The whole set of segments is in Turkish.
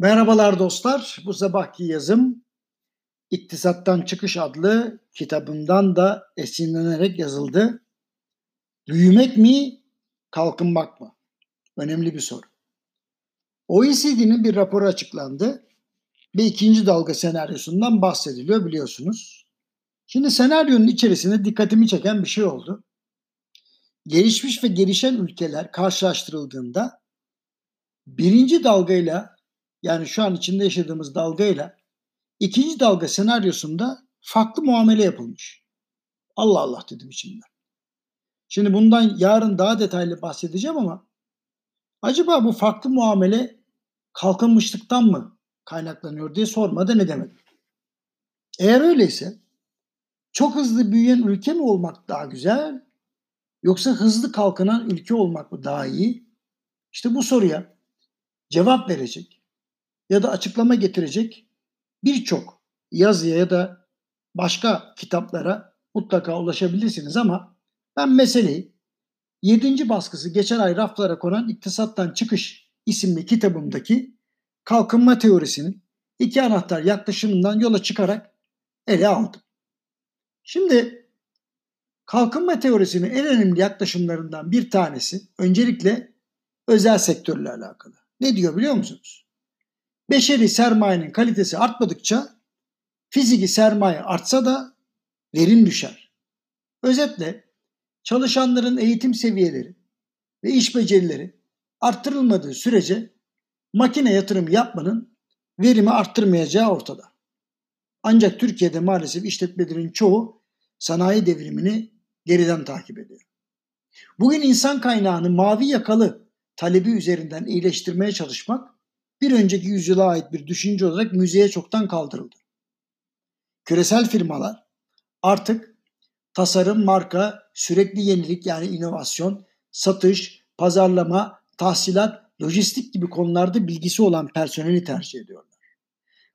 Merhabalar dostlar. Bu sabahki yazım İktisattan Çıkış adlı kitabından da esinlenerek yazıldı. Büyümek mi, kalkınmak mı? Önemli bir soru. OECD'nin bir raporu açıklandı ve ikinci dalga senaryosundan bahsediliyor biliyorsunuz. Şimdi senaryonun içerisinde dikkatimi çeken bir şey oldu. Gelişmiş ve gelişen ülkeler karşılaştırıldığında birinci dalgayla yani şu an içinde yaşadığımız dalgayla ikinci dalga senaryosunda farklı muamele yapılmış. Allah Allah dedim içimden. Şimdi bundan yarın daha detaylı bahsedeceğim ama acaba bu farklı muamele kalkınmışlıktan mı kaynaklanıyor diye sormadan ne demek? Eğer öyleyse çok hızlı büyüyen ülke mi olmak daha güzel yoksa hızlı kalkınan ülke olmak mı daha iyi? İşte bu soruya cevap verecek ya da açıklama getirecek birçok yazıya ya da başka kitaplara mutlaka ulaşabilirsiniz ama ben meseleyi 7. baskısı geçen ay raflara konan İktisattan Çıkış isimli kitabımdaki kalkınma teorisinin iki anahtar yaklaşımından yola çıkarak ele aldım. Şimdi kalkınma teorisinin en önemli yaklaşımlarından bir tanesi öncelikle özel sektörle alakalı. Ne diyor biliyor musunuz? Beşeri sermayenin kalitesi artmadıkça fiziki sermaye artsa da verim düşer. Özetle çalışanların eğitim seviyeleri ve iş becerileri arttırılmadığı sürece makine yatırım yapmanın verimi arttırmayacağı ortada. Ancak Türkiye'de maalesef işletmelerin çoğu sanayi devrimini geriden takip ediyor. Bugün insan kaynağını mavi yakalı talebi üzerinden iyileştirmeye çalışmak bir önceki yüzyıla ait bir düşünce olarak müzeye çoktan kaldırıldı. Küresel firmalar artık tasarım, marka, sürekli yenilik yani inovasyon, satış, pazarlama, tahsilat, lojistik gibi konularda bilgisi olan personeli tercih ediyorlar.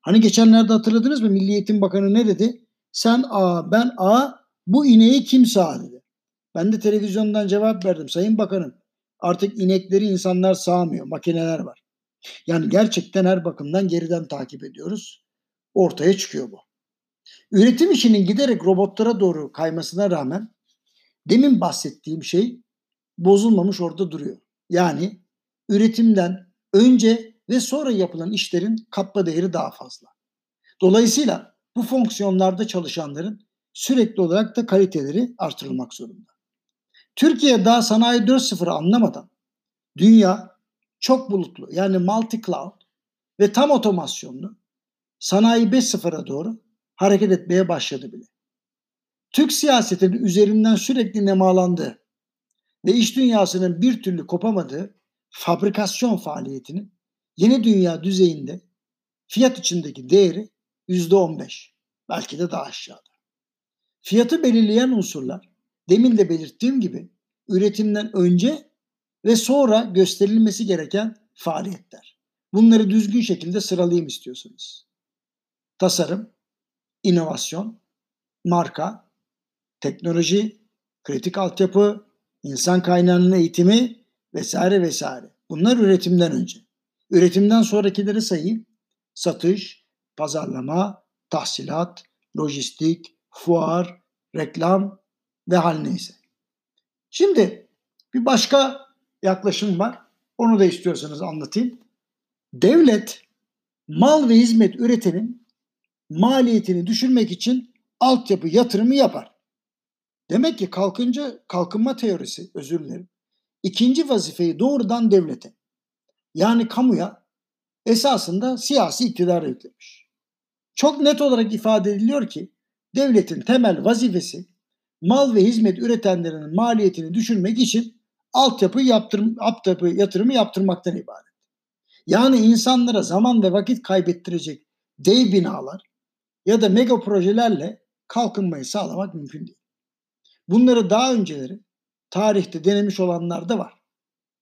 Hani geçenlerde hatırladınız mı Milli Eğitim Bakanı ne dedi? Sen A, ben A, bu ineği kim sağ dedi. Ben de televizyondan cevap verdim. Sayın Bakanım artık inekleri insanlar sağmıyor, makineler var. Yani gerçekten her bakımdan geriden takip ediyoruz. Ortaya çıkıyor bu. Üretim işinin giderek robotlara doğru kaymasına rağmen demin bahsettiğim şey bozulmamış orada duruyor. Yani üretimden önce ve sonra yapılan işlerin katma değeri daha fazla. Dolayısıyla bu fonksiyonlarda çalışanların sürekli olarak da kaliteleri artırılmak zorunda. Türkiye daha sanayi 4.0'ı anlamadan dünya çok bulutlu yani multi cloud ve tam otomasyonlu sanayi 5.0'a doğru hareket etmeye başladı bile. Türk siyasetinin üzerinden sürekli nemalandığı ve iş dünyasının bir türlü kopamadığı fabrikasyon faaliyetinin yeni dünya düzeyinde fiyat içindeki değeri %15 belki de daha aşağıda. Fiyatı belirleyen unsurlar demin de belirttiğim gibi üretimden önce ve sonra gösterilmesi gereken faaliyetler. Bunları düzgün şekilde sıralayayım istiyorsunuz. Tasarım, inovasyon, marka, teknoloji, kritik altyapı, insan kaynağının eğitimi vesaire vesaire. Bunlar üretimden önce. Üretimden sonrakileri sayayım. Satış, pazarlama, tahsilat, lojistik, fuar, reklam ve hal neyse. Şimdi bir başka yaklaşım var. Onu da istiyorsanız anlatayım. Devlet mal ve hizmet üretenin maliyetini düşürmek için altyapı yatırımı yapar. Demek ki kalkınca kalkınma teorisi özür dilerim. İkinci vazifeyi doğrudan devlete yani kamuya esasında siyasi iktidar yüklemiş. Çok net olarak ifade ediliyor ki devletin temel vazifesi mal ve hizmet üretenlerin maliyetini düşürmek için altyapı yaptırım, altyapı yatırımı yaptırmaktan ibaret. Yani insanlara zaman ve vakit kaybettirecek dev binalar ya da mega projelerle kalkınmayı sağlamak mümkün değil. Bunları daha önceleri tarihte denemiş olanlar da var.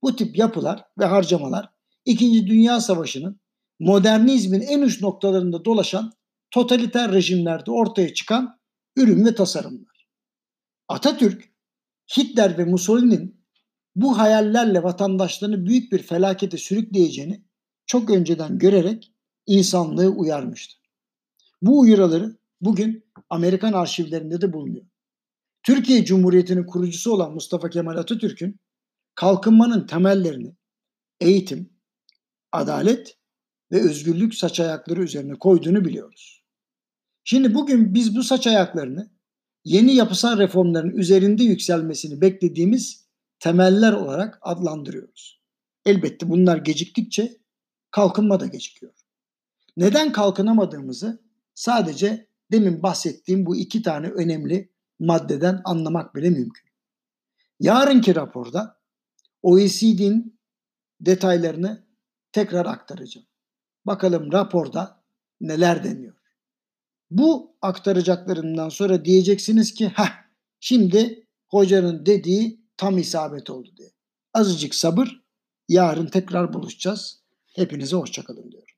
Bu tip yapılar ve harcamalar İkinci Dünya Savaşı'nın modernizmin en uç noktalarında dolaşan totaliter rejimlerde ortaya çıkan ürün ve tasarımlar. Atatürk, Hitler ve Mussolini'nin bu hayallerle vatandaşlarını büyük bir felakete sürükleyeceğini çok önceden görerek insanlığı uyarmıştı. Bu uyarıları bugün Amerikan arşivlerinde de bulunuyor. Türkiye Cumhuriyeti'nin kurucusu olan Mustafa Kemal Atatürk'ün kalkınmanın temellerini eğitim, adalet ve özgürlük saç ayakları üzerine koyduğunu biliyoruz. Şimdi bugün biz bu saç ayaklarını yeni yapısal reformların üzerinde yükselmesini beklediğimiz temeller olarak adlandırıyoruz. Elbette bunlar geciktikçe kalkınma da gecikiyor. Neden kalkınamadığımızı sadece demin bahsettiğim bu iki tane önemli maddeden anlamak bile mümkün. Yarınki raporda OECD'nin detaylarını tekrar aktaracağım. Bakalım raporda neler deniyor. Bu aktaracaklarından sonra diyeceksiniz ki ha şimdi hocanın dediği tam isabet oldu diye. Azıcık sabır yarın tekrar buluşacağız. Hepinize hoşçakalın diyorum.